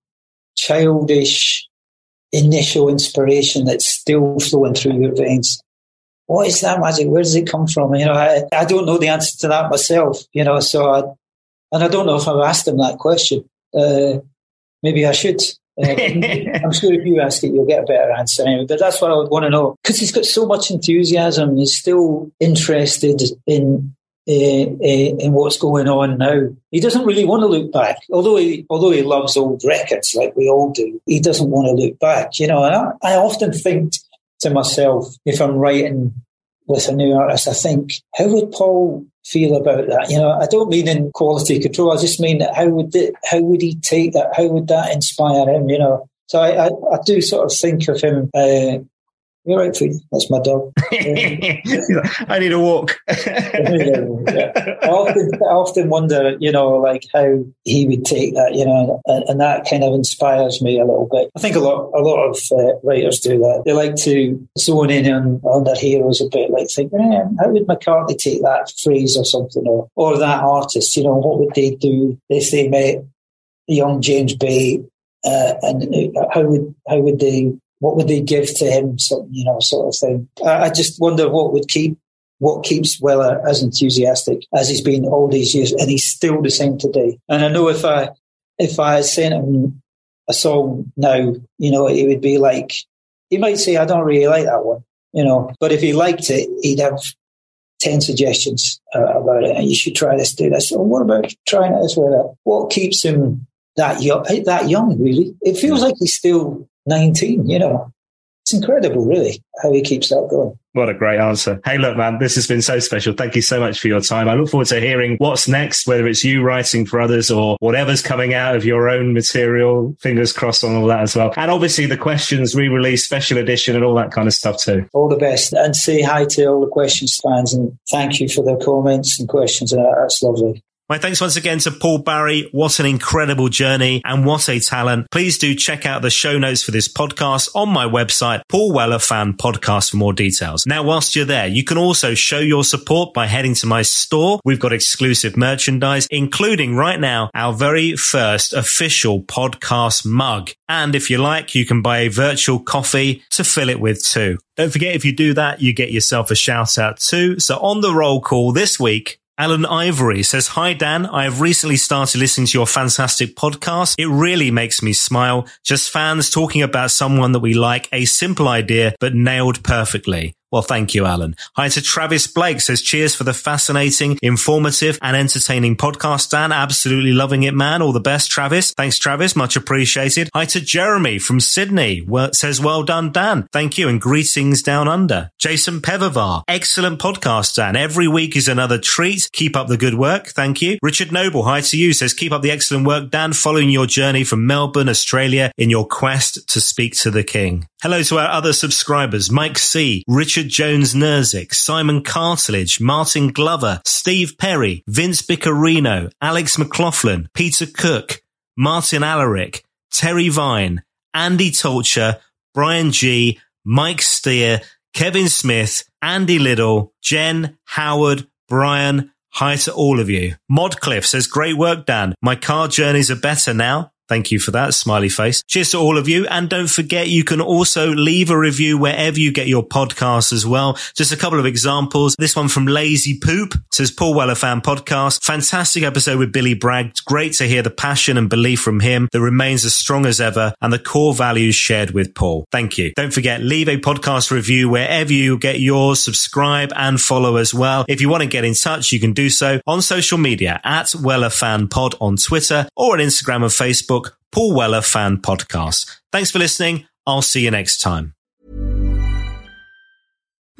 childish initial inspiration that's still flowing through your veins? What is that magic? Where does it come from? You know, I, I don't know the answer to that myself, you know, so I, and I don't know if I've asked him that question. Uh, maybe I should. Uh, [LAUGHS] I'm sure if you ask it, you'll get a better answer anyway. But that's what I would want to know because he's got so much enthusiasm. He's still interested in in what's going on now. He doesn't really want to look back, although he although he loves old records like we all do. He doesn't want to look back, you know. And I, I often think to myself, if I'm writing with a new artist, I think, how would Paul feel about that? You know, I don't mean in quality control. I just mean how would it, how would he take that? How would that inspire him? You know. So I, I, I do sort of think of him. Uh, you're right, Fred. That's my dog. [LAUGHS] I need a walk. Yeah. [LAUGHS] I often, I often wonder, you know, like how he would take that, you know, and, and that kind of inspires me a little bit. I think a lot, a lot of uh, writers do that. They like to zone in on, on their heroes a bit, like think, eh, how would McCartney take that phrase or something, or or that artist, you know, what would they do if they met young James Bay, uh, and uh, how would how would they what would they give to him, so, you know, sort of thing. I, I just wonder what would keep what keeps Weller as enthusiastic as he's been all these years, and he's still the same today. And I know if I if I sent him a song now, you know, it would be like he might say, "I don't really like that one," you know, but if he liked it, he'd have 10 suggestions uh, about it. And you should try this, do this. What about trying it as well? What keeps him that young, that young, really? It feels like he's still 19, you know. It's incredible, really, how he keeps that going. What a great answer. Hey, look, man, this has been so special. Thank you so much for your time. I look forward to hearing what's next, whether it's you writing for others or whatever's coming out of your own material. Fingers crossed on all that as well. And obviously the questions re-release, special edition and all that kind of stuff too. All the best and say hi to all the questions fans and thank you for their comments and questions. Uh, that's lovely. My thanks once again to Paul Barry. What an incredible journey and what a talent. Please do check out the show notes for this podcast on my website, Paul Weller Fan Podcast for more details. Now, whilst you're there, you can also show your support by heading to my store. We've got exclusive merchandise, including right now our very first official podcast mug. And if you like, you can buy a virtual coffee to fill it with too. Don't forget, if you do that, you get yourself a shout out too. So on the roll call this week, Alan Ivory says, Hi, Dan. I have recently started listening to your fantastic podcast. It really makes me smile. Just fans talking about someone that we like, a simple idea, but nailed perfectly. Well, thank you, Alan. Hi to Travis Blake says, cheers for the fascinating, informative and entertaining podcast, Dan. Absolutely loving it, man. All the best, Travis. Thanks, Travis. Much appreciated. Hi to Jeremy from Sydney. Well, says, well done, Dan. Thank you and greetings down under. Jason Pevavar. Excellent podcast, Dan. Every week is another treat. Keep up the good work. Thank you. Richard Noble. Hi to you. Says, keep up the excellent work, Dan, following your journey from Melbourne, Australia in your quest to speak to the king. Hello to our other subscribers, Mike C, Richard Jones Nerzik, Simon Cartilage, Martin Glover, Steve Perry, Vince Bicarino, Alex McLaughlin, Peter Cook, Martin Alaric, Terry Vine, Andy Tolcher, Brian G, Mike Steer, Kevin Smith, Andy Little, Jen, Howard, Brian, Hi to all of you. Modcliffe says, great work, Dan. My car journeys are better now. Thank you for that smiley face. Cheers to all of you. And don't forget, you can also leave a review wherever you get your podcasts as well. Just a couple of examples. This one from Lazy Poop says Paul Weller fan podcast. Fantastic episode with Billy Bragg. Great to hear the passion and belief from him that remains as strong as ever and the core values shared with Paul. Thank you. Don't forget, leave a podcast review wherever you get yours. Subscribe and follow as well. If you want to get in touch, you can do so on social media at Weller Fan Pod on Twitter or on Instagram and Facebook Paul Weller Fan Podcast. Thanks for listening. I'll see you next time.